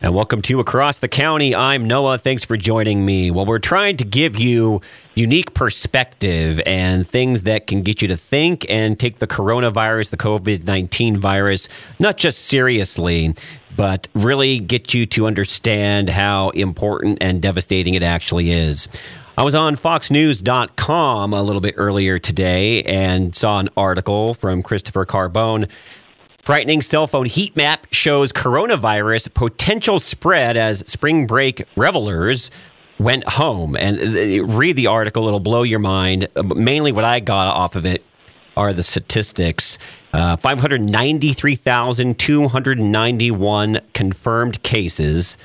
And welcome to Across the County. I'm Noah. Thanks for joining me. Well, we're trying to give you unique perspective and things that can get you to think and take the coronavirus, the COVID 19 virus, not just seriously, but really get you to understand how important and devastating it actually is. I was on FoxNews.com a little bit earlier today and saw an article from Christopher Carbone Frightening cell phone heat map shows coronavirus potential spread as spring break revelers went home. And read the article, it'll blow your mind. Mainly what I got off of it are the statistics. Uh, 593,291 confirmed cases.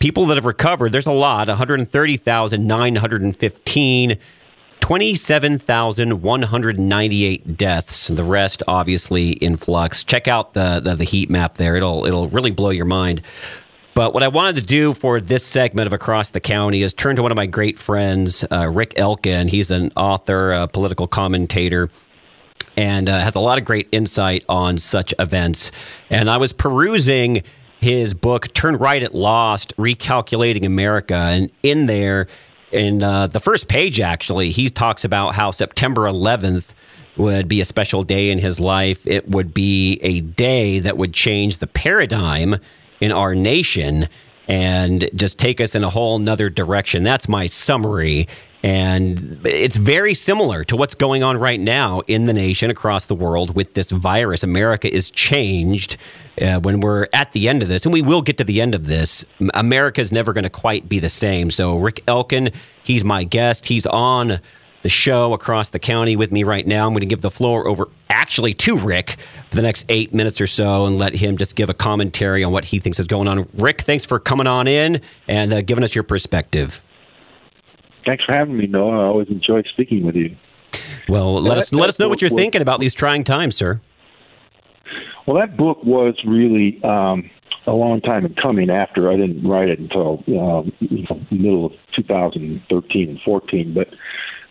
People that have recovered, there's a lot, 130,915. 27,198 deaths. The rest, obviously, in flux. Check out the, the, the heat map there. It'll it'll really blow your mind. But what I wanted to do for this segment of Across the County is turn to one of my great friends, uh, Rick Elkin. He's an author, a political commentator, and uh, has a lot of great insight on such events. And I was perusing his book, Turn Right at Lost Recalculating America. And in there, in uh, the first page, actually, he talks about how September 11th would be a special day in his life. It would be a day that would change the paradigm in our nation and just take us in a whole nother direction. That's my summary. And it's very similar to what's going on right now in the nation across the world with this virus. America is changed uh, when we're at the end of this, and we will get to the end of this. America is never going to quite be the same. So, Rick Elkin, he's my guest. He's on the show across the county with me right now. I'm going to give the floor over actually to Rick for the next eight minutes or so and let him just give a commentary on what he thinks is going on. Rick, thanks for coming on in and uh, giving us your perspective. Thanks for having me, Noah. I always enjoy speaking with you. Well, let us let us know what you're thinking about these trying times, sir. Well, that book was really um, a long time in coming. After I didn't write it until um, middle of 2013 and 14, but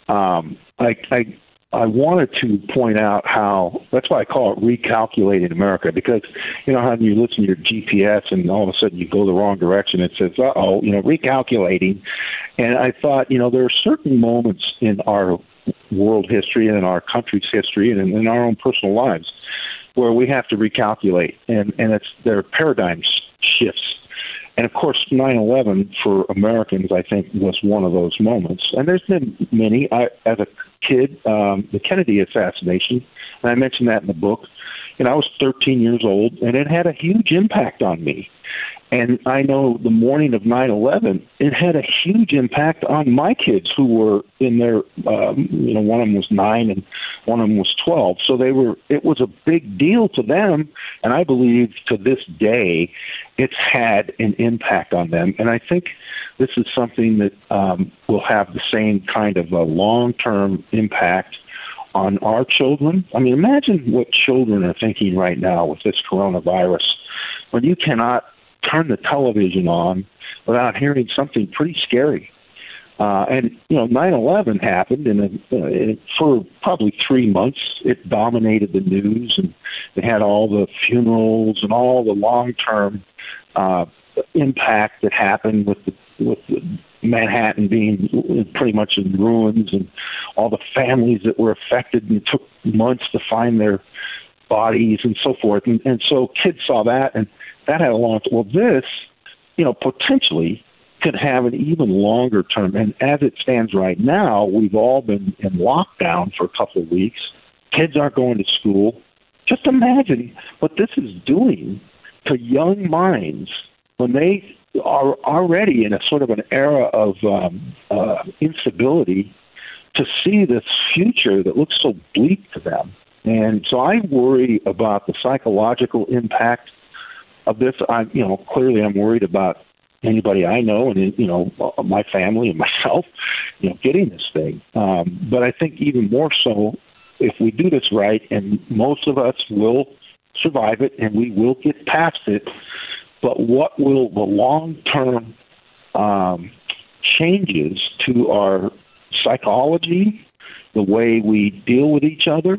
um, I, I I wanted to point out how that's why I call it recalculating America because you know how you listen to your GPS and all of a sudden you go the wrong direction. It says, "Uh oh," you know, recalculating. And I thought, you know, there are certain moments in our world history and in our country's history and in, in our own personal lives where we have to recalculate, and and it's there are paradigm shifts and of course, 9 11 for Americans, I think, was one of those moments. And there's been many. I, as a kid, um, the Kennedy assassination, and I mentioned that in the book, and I was 13 years old, and it had a huge impact on me. And I know the morning of 9/11, it had a huge impact on my kids who were in their, um, you know, one of them was nine and one of them was 12. So they were. It was a big deal to them, and I believe to this day, it's had an impact on them. And I think this is something that um, will have the same kind of a long-term impact on our children. I mean, imagine what children are thinking right now with this coronavirus, when you cannot turn the television on without hearing something pretty scary. Uh, and you know, 9/11 happened, and uh, for probably three months, it dominated the news, and it had all the funerals and all the long-term uh, impact that happened with the, with the Manhattan being pretty much in ruins, and all the families that were affected, and it took months to find their bodies and so forth. And, and so kids saw that, and that had a long. Well, this, you know, potentially could have an even longer term. And as it stands right now, we've all been in lockdown for a couple of weeks. Kids aren't going to school. Just imagine what this is doing to young minds when they are already in a sort of an era of um, uh, instability to see this future that looks so bleak to them. And so I worry about the psychological impact of this. I, you know, clearly I'm worried about anybody I know and you know my family and myself, you know, getting this thing. Um, but I think even more so if we do this right, and most of us will survive it and we will get past it. But what will the long term um, changes to our psychology, the way we deal with each other,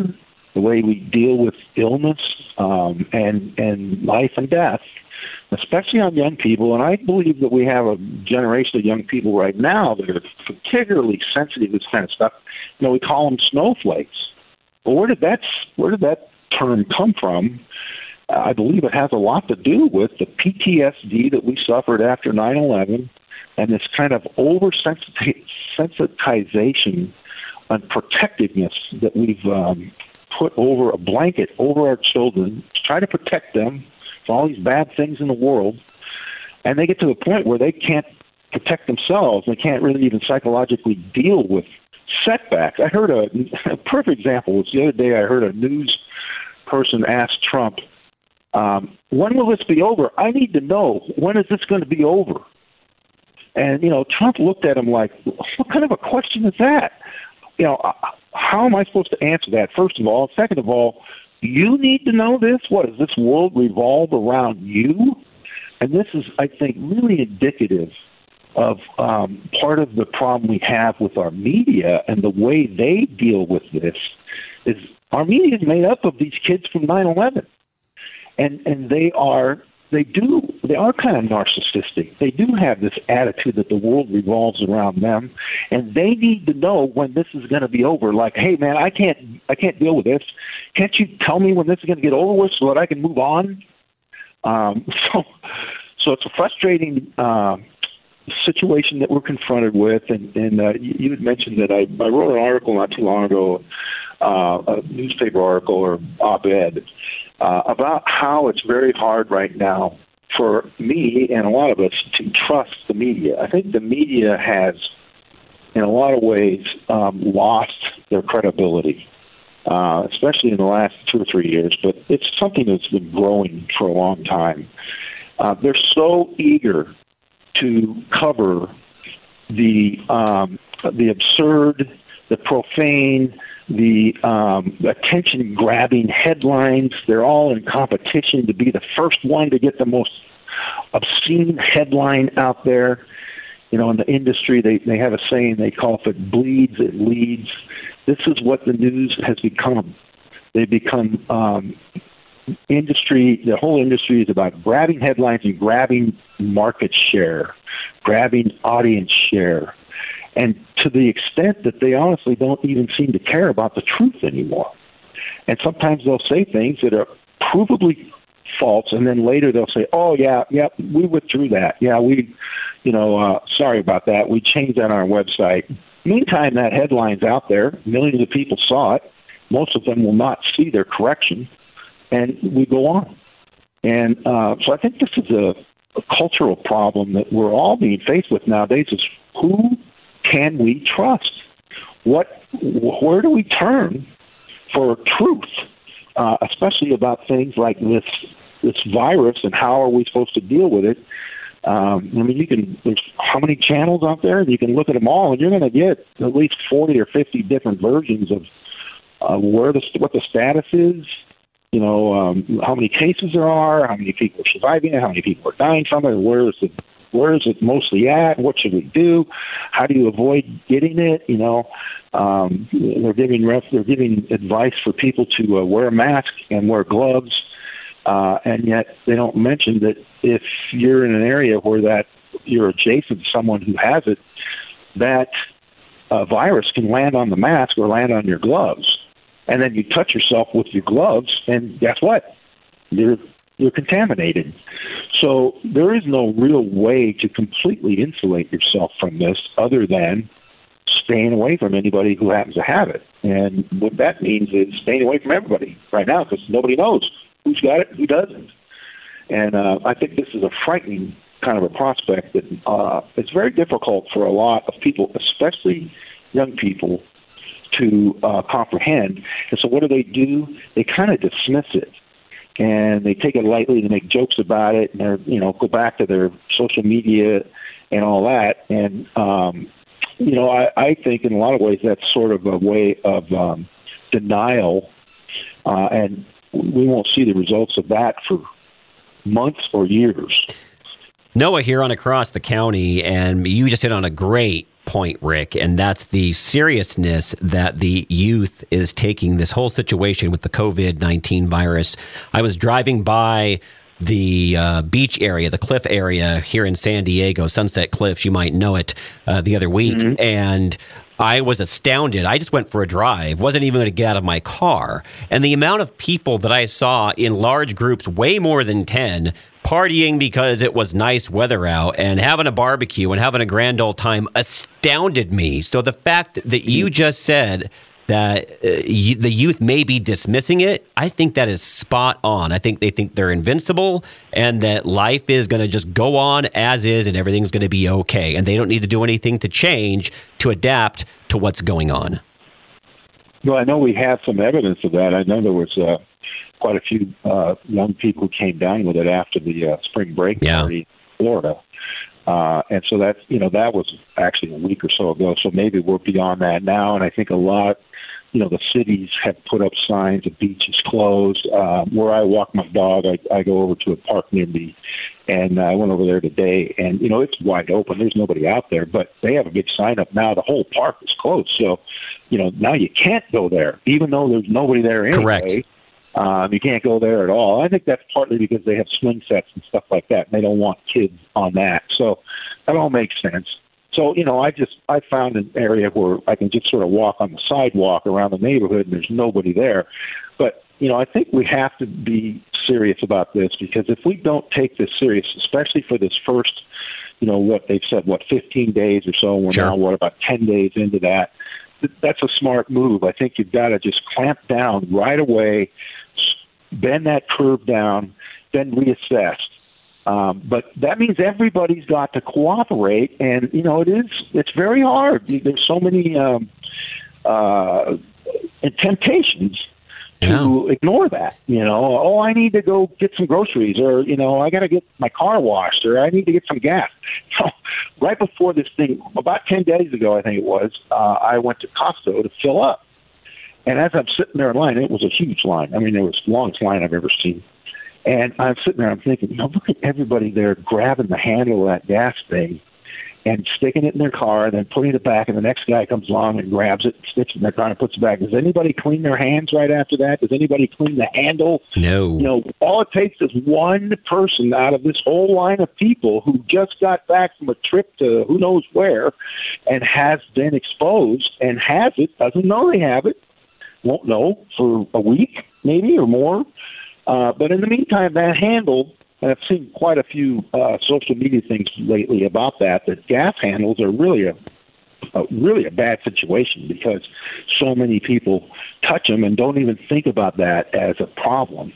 the way we deal with illness um, and and life and death especially on young people. And I believe that we have a generation of young people right now that are particularly sensitive to this kind of stuff. You know, we call them snowflakes. Well, where did that where did that term come from? I believe it has a lot to do with the PTSD that we suffered after 9/11 and this kind of oversensitization and protectiveness that we've um, put over a blanket over our children to try to protect them all these bad things in the world. And they get to the point where they can't protect themselves. They can't really even psychologically deal with setbacks. I heard a, a perfect example was the other day I heard a news person ask Trump, um, when will this be over? I need to know when is this going to be over? And you know, Trump looked at him like, "What kind of a question is that?" You know, uh, how am I supposed to answer that? First of all, second of all, you need to know this. What does this world revolve around you? And this is, I think, really indicative of um, part of the problem we have with our media and the way they deal with this. Is our media is made up of these kids from 9/11, and and they are they do they are kind of narcissistic. They do have this attitude that the world revolves around them, and they need to know when this is going to be over. Like, hey man, I can't I can't deal with this. Can't you tell me when this is going to get over with so that I can move on? Um, so so it's a frustrating. Uh, situation that we're confronted with, and, and uh, you, you had mentioned that I, I wrote an article not too long ago, uh, a newspaper article or op-ed uh, about how it's very hard right now for me and a lot of us to trust the media. I think the media has, in a lot of ways, um, lost their credibility, uh, especially in the last two or three years. But it's something that's been growing for a long time. Uh, they're so eager to cover the um, the absurd, the profane, the um, attention grabbing headlines. They're all in competition to be the first one to get the most obscene headline out there. You know, in the industry, they, they have a saying they call if it bleeds, it leads. This is what the news has become. They become um, industry, the whole industry is about grabbing headlines and grabbing market share, grabbing audience share and to the extent that they honestly don't even seem to care about the truth anymore. And sometimes they'll say things that are provably false, and then later they'll say, "Oh yeah, yeah, we withdrew that. Yeah, we, you know, uh, sorry about that. We changed that on our website." Meantime, that headline's out there. Millions of people saw it. Most of them will not see their correction, and we go on. And uh, so I think this is a, a cultural problem that we're all being faced with nowadays. Is who can we trust? What, where do we turn for truth, uh, especially about things like this this virus and how are we supposed to deal with it? Um, I mean, you can. There's how many channels out there? You can look at them all, and you're going to get at least forty or fifty different versions of uh, where the what the status is. You know, um, how many cases there are, how many people are surviving how many people are dying from it, where is the where is it mostly at? What should we do? How do you avoid getting it? You know, um, they're giving ref, they're giving advice for people to uh, wear a mask and wear gloves, uh, and yet they don't mention that if you're in an area where that you're adjacent to someone who has it, that uh, virus can land on the mask or land on your gloves, and then you touch yourself with your gloves, and guess what? You're you're contaminated. So there is no real way to completely insulate yourself from this other than staying away from anybody who happens to have it. And what that means is staying away from everybody right now because nobody knows who's got it, who doesn't. And uh, I think this is a frightening kind of a prospect that uh, it's very difficult for a lot of people, especially young people, to uh, comprehend. And so what do they do? They kind of dismiss it and they take it lightly. They make jokes about it, and they're you know go back to their social media and all that. And um, you know, I, I think in a lot of ways that's sort of a way of um, denial, uh, and we won't see the results of that for months or years. Noah here on Across the County, and you just hit on a great point, Rick, and that's the seriousness that the youth is taking this whole situation with the COVID 19 virus. I was driving by the uh, beach area, the cliff area here in San Diego, Sunset Cliffs. You might know it uh, the other week, mm-hmm. and I was astounded. I just went for a drive, wasn't even going to get out of my car. And the amount of people that I saw in large groups, way more than 10, partying because it was nice weather out and having a barbecue and having a grand old time astounded me. So the fact that you mm. just said that uh, the youth may be dismissing it. I think that is spot on. I think they think they're invincible and that life is going to just go on as is and everything's going to be okay. And they don't need to do anything to change to adapt to what's going on. Well, I know we have some evidence of that. I know there was uh, quite a few uh, young people who came down with it after the uh, spring break yeah. party in Florida. Uh, and so that's you know that was actually a week or so ago. So maybe we're beyond that now. And I think a lot you know, the cities have put up signs, the beach is closed. Uh, where I walk my dog, I, I go over to a park near me, and I went over there today, and, you know, it's wide open. There's nobody out there, but they have a big sign up now. The whole park is closed. So, you know, now you can't go there, even though there's nobody there anyway. Correct. Um, you can't go there at all. I think that's partly because they have swing sets and stuff like that. And they don't want kids on that. So that all makes sense. So, you know, I just I found an area where I can just sort of walk on the sidewalk around the neighborhood and there's nobody there. But, you know, I think we have to be serious about this because if we don't take this serious, especially for this first, you know, what they've said, what, 15 days or so, we're sure. now, what, about 10 days into that, that's a smart move. I think you've got to just clamp down right away, bend that curve down, then reassess um, but that means everybody's got to cooperate, and you know it is it's very hard. There's so many um, uh, temptations yeah. to ignore that. You know, oh, I need to go get some groceries, or you know, I got to get my car washed, or I need to get some gas. So, right before this thing, about ten days ago, I think it was, uh, I went to Costco to fill up, and as I'm sitting there in line, it was a huge line. I mean, it was the longest line I've ever seen. And I'm sitting there, I'm thinking, you know, look at everybody there grabbing the handle of that gas thing and sticking it in their car and then putting it back, and the next guy comes along and grabs it, and sticks it in their car, and puts it back. Does anybody clean their hands right after that? Does anybody clean the handle? No. You know, all it takes is one person out of this whole line of people who just got back from a trip to who knows where and has been exposed and has it, doesn't know they have it, won't know for a week maybe or more uh, but in the meantime, that handle, and I've seen quite a few uh, social media things lately about that, that gas handles are really a, a really a bad situation because so many people touch them and don't even think about that as a problem.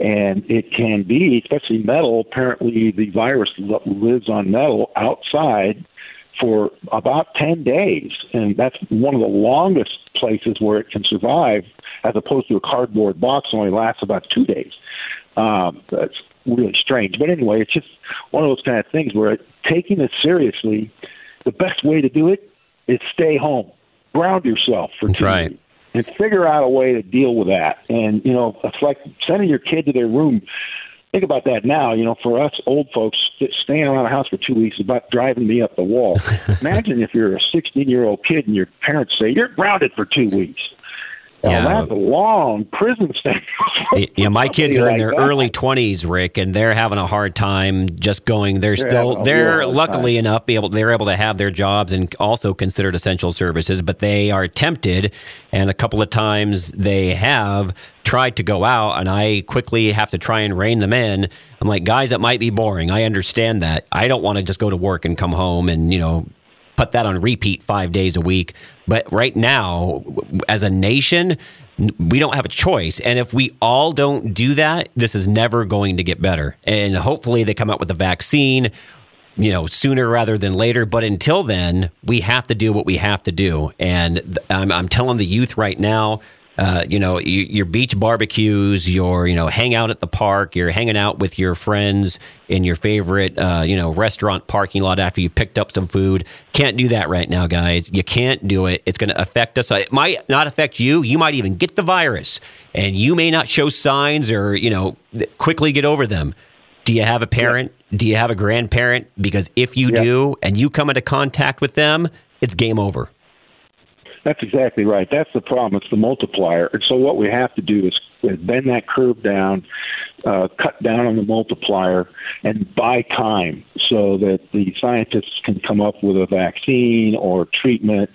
And it can be, especially metal. Apparently, the virus lives on metal outside for about 10 days. And that's one of the longest places where it can survive, as opposed to a cardboard box only lasts about two days. Um, that's really strange. But anyway, it's just one of those kind of things where taking it seriously, the best way to do it is stay home, ground yourself for two right. and figure out a way to deal with that. And, you know, it's like sending your kid to their room think about that now. You know, for us old folks, staying around the house for two weeks is about driving me up the wall. Imagine if you're a 16 year old kid and your parents say you're grounded for two weeks. Yeah, that's a long prison stay. yeah, my kids are in their like early twenties, Rick, and they're having a hard time just going. They're, they're still they're luckily time. enough be able they're able to have their jobs and also considered essential services, but they are tempted, and a couple of times they have tried to go out, and I quickly have to try and rein them in. I'm like, guys, it might be boring. I understand that. I don't want to just go to work and come home and you know put that on repeat five days a week. But right now, as a nation, we don't have a choice. And if we all don't do that, this is never going to get better. And hopefully, they come out with a vaccine. You know, sooner rather than later. But until then, we have to do what we have to do. And I'm, I'm telling the youth right now, uh, you know, your beach barbecues, your, you know, hang out at the park, you're hanging out with your friends in your favorite, uh, you know, restaurant parking lot after you picked up some food. Can't do that right now, guys. You can't do it. It's going to affect us. It might not affect you. You might even get the virus and you may not show signs or, you know, quickly get over them. Do you have a parent? Yeah. Do you have a grandparent? Because if you yeah. do and you come into contact with them, it's game over. That's exactly right. That's the problem. It's the multiplier. And so what we have to do is, bend that curve down, uh, cut down on the multiplier, and buy time so that the scientists can come up with a vaccine or treatment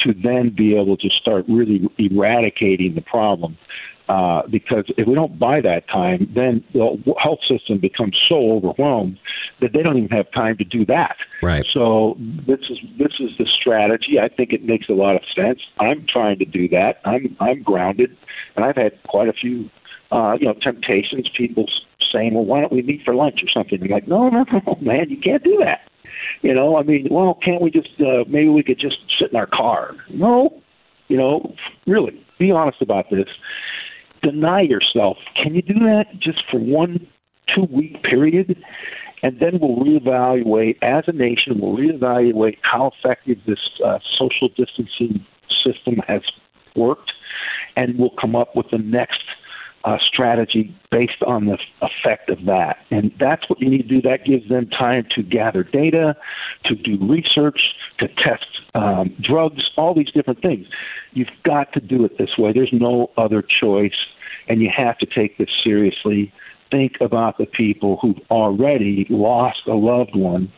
to then be able to start really eradicating the problem. Uh, because if we don't buy that time, then the health system becomes so overwhelmed that they don't even have time to do that. Right. So this is this is the strategy. I think it makes a lot of sense. I'm trying to do that. I'm I'm grounded, and I've had quite a few, uh, you know, temptations. People saying, "Well, why don't we meet for lunch or something?" I'm like, "No, no, no, man, you can't do that." You know, I mean, well, can't we just uh, maybe we could just sit in our car? No, you know, really, be honest about this deny yourself. Can you do that just for one, two week period? And then we'll reevaluate as a nation, we'll reevaluate how effective this uh, social distancing system has worked, and we'll come up with the next uh, strategy based on the effect of that. And that's what you need to do. That gives them time to gather data, to do research, to test um, drugs, all these different things. You've got to do it this way. There's no other choice, and you have to take this seriously. Think about the people who've already lost a loved one.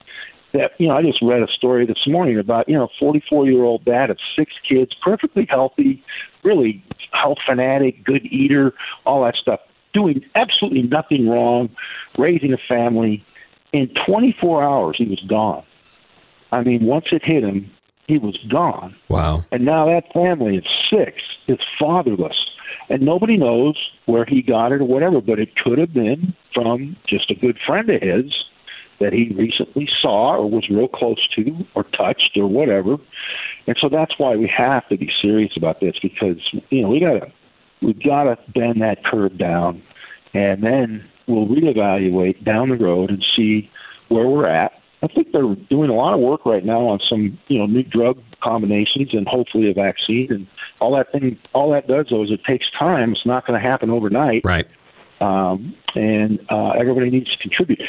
That you know, I just read a story this morning about you know, 44 year old dad of six kids, perfectly healthy, really health fanatic, good eater, all that stuff, doing absolutely nothing wrong, raising a family. In 24 hours, he was gone. I mean, once it hit him, he was gone. Wow. And now that family of six is fatherless. And nobody knows where he got it or whatever, but it could have been from just a good friend of his that he recently saw or was real close to or touched or whatever. And so that's why we have to be serious about this because, you know, we gotta we've gotta bend that curve down and then we'll reevaluate down the road and see where we're at I think they're doing a lot of work right now on some, you know, new drug combinations and hopefully a vaccine. And all that thing, all that does though is it takes time. It's not going to happen overnight. Right. Um, and uh, everybody needs to contribute.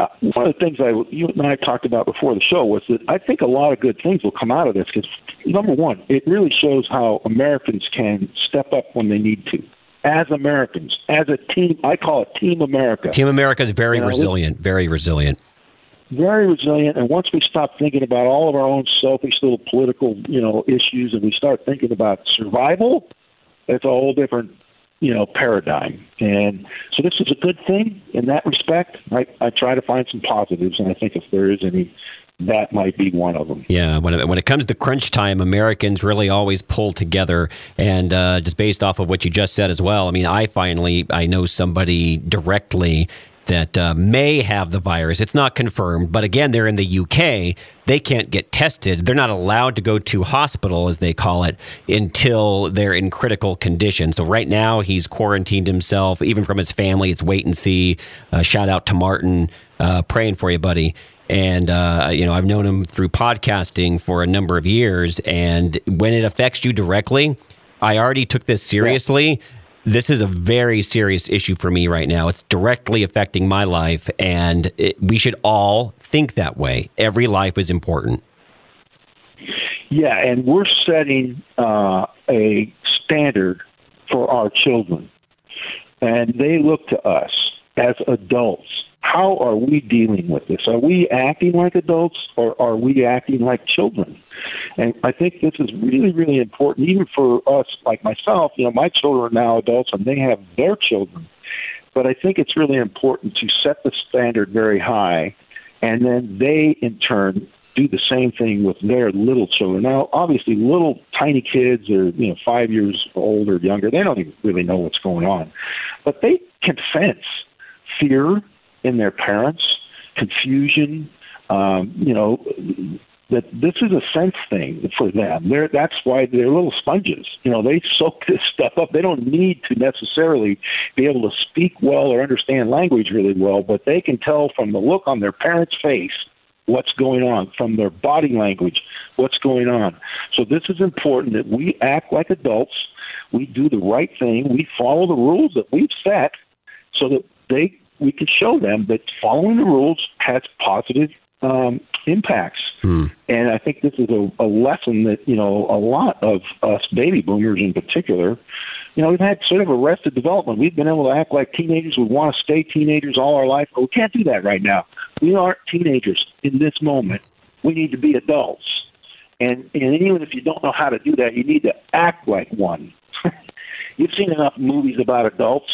Uh, one of the things I, you and I talked about before the show was that I think a lot of good things will come out of this because, number one, it really shows how Americans can step up when they need to. As Americans, as a team, I call it Team America. Team America is very resilient, very resilient very resilient. And once we stop thinking about all of our own selfish little political, you know, issues, and we start thinking about survival, it's a whole different, you know, paradigm. And so this is a good thing in that respect. I, I try to find some positives, and I think if there is any, that might be one of them. Yeah, when it, when it comes to crunch time, Americans really always pull together, and uh, just based off of what you just said as well. I mean, I finally I know somebody directly that uh, may have the virus. It's not confirmed, but again, they're in the UK. They can't get tested. They're not allowed to go to hospital, as they call it, until they're in critical condition. So right now, he's quarantined himself, even from his family. It's wait and see. Uh, shout out to Martin, uh, praying for you, buddy. And uh, you know, I've known him through podcasting for a number of years. And when it affects you directly, I already took this seriously. Yeah this is a very serious issue for me right now. It's directly affecting my life, and it, we should all think that way. Every life is important. Yeah, and we're setting uh, a standard for our children, and they look to us as adults how are we dealing with this? Are we acting like adults or are we acting like children? And I think this is really, really important, even for us, like myself. You know, my children are now adults and they have their children. But I think it's really important to set the standard very high, and then they, in turn, do the same thing with their little children. Now, obviously, little tiny kids are you know five years old or younger. They don't even really know what's going on, but they can sense fear in their parents, confusion, um, you know, that this is a sense thing for them. They're, that's why they're little sponges. You know, they soak this stuff up. They don't need to necessarily be able to speak well or understand language really well, but they can tell from the look on their parent's face what's going on, from their body language what's going on. So this is important that we act like adults. We do the right thing. We follow the rules that we've set so that they we can show them that following the rules has positive um, impacts. Hmm. And I think this is a, a lesson that you know a lot of us baby boomers in particular. You know, we've had sort of arrested development. We've been able to act like teenagers. We want to stay teenagers all our life, but we can't do that right now. We aren't teenagers in this moment. We need to be adults. And, and even if you don't know how to do that, you need to act like one. You've seen enough movies about adults.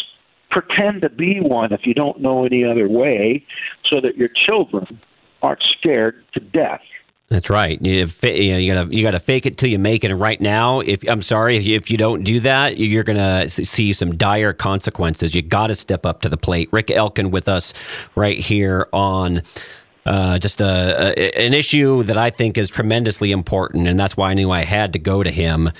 Pretend to be one if you don't know any other way, so that your children aren't scared to death. That's right. You, you, know, you gotta you gotta fake it till you make it. And right now, if I'm sorry, if you, if you don't do that, you're gonna see some dire consequences. You got to step up to the plate. Rick Elkin with us right here on. Uh, just a, a, an issue that I think is tremendously important, and that's why I knew I had to go to him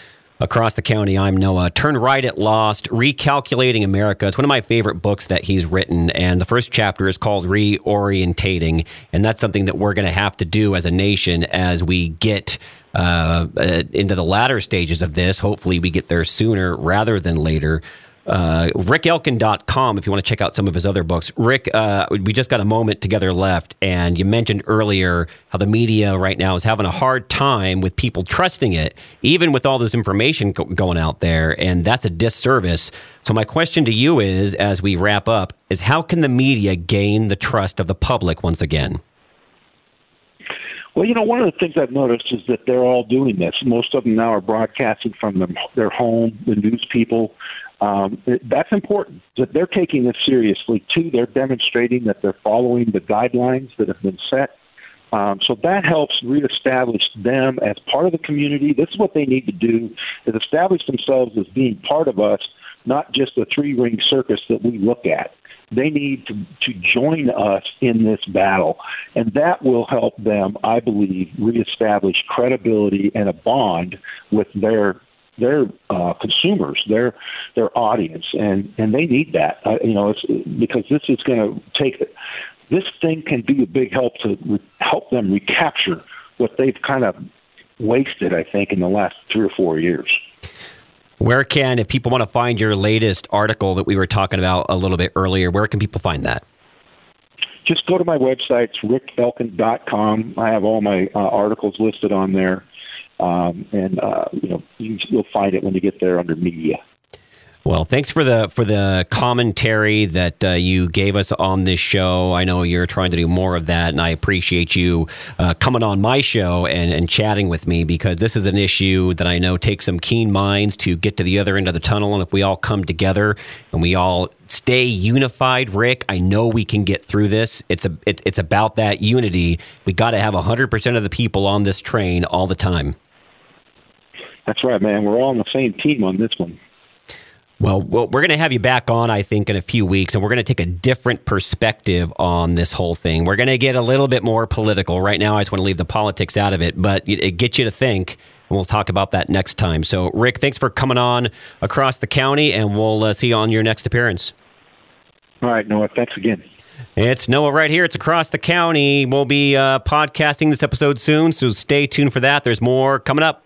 across the county. I'm Noah. Turn right at Lost, Recalculating America. It's one of my favorite books that he's written. And the first chapter is called Reorientating. And that's something that we're going to have to do as a nation as we get uh, uh, into the latter stages of this. Hopefully, we get there sooner rather than later uh, rickelkin.com if you want to check out some of his other books. Rick, uh, we just got a moment together left, and you mentioned earlier how the media right now is having a hard time with people trusting it, even with all this information go- going out there, and that's a disservice. So, my question to you is, as we wrap up, is how can the media gain the trust of the public once again? Well, you know, one of the things I've noticed is that they're all doing this. Most of them now are broadcasting from them, their home, the news people. Um, that's important that they're taking this seriously too. They're demonstrating that they're following the guidelines that have been set. Um, so that helps reestablish them as part of the community. This is what they need to do: is establish themselves as being part of us, not just a three-ring circus that we look at. They need to, to join us in this battle, and that will help them, I believe, reestablish credibility and a bond with their their uh, consumers, their their audience, and and they need that. Uh, you know, it's because this is going to take this thing can be a big help to re- help them recapture what they've kind of wasted. I think in the last three or four years. Where can, if people want to find your latest article that we were talking about a little bit earlier, where can people find that? Just go to my website, rickelkin.com. I have all my uh, articles listed on there. Um, and uh, you know you, will find it when you get there under media. Well, thanks for the for the commentary that uh, you gave us on this show. I know you're trying to do more of that, and I appreciate you uh, coming on my show and, and chatting with me because this is an issue that I know takes some keen minds to get to the other end of the tunnel. And if we all come together and we all stay unified, Rick, I know we can get through this. It's a it, it's about that unity. We got to have hundred percent of the people on this train all the time. That's right, man. We're all on the same team on this one. Well, well we're going to have you back on, I think, in a few weeks, and we're going to take a different perspective on this whole thing. We're going to get a little bit more political. Right now, I just want to leave the politics out of it, but it, it gets you to think, and we'll talk about that next time. So, Rick, thanks for coming on across the county, and we'll uh, see you on your next appearance. All right, Noah. Thanks again. It's Noah right here. It's across the county. We'll be uh, podcasting this episode soon, so stay tuned for that. There's more coming up.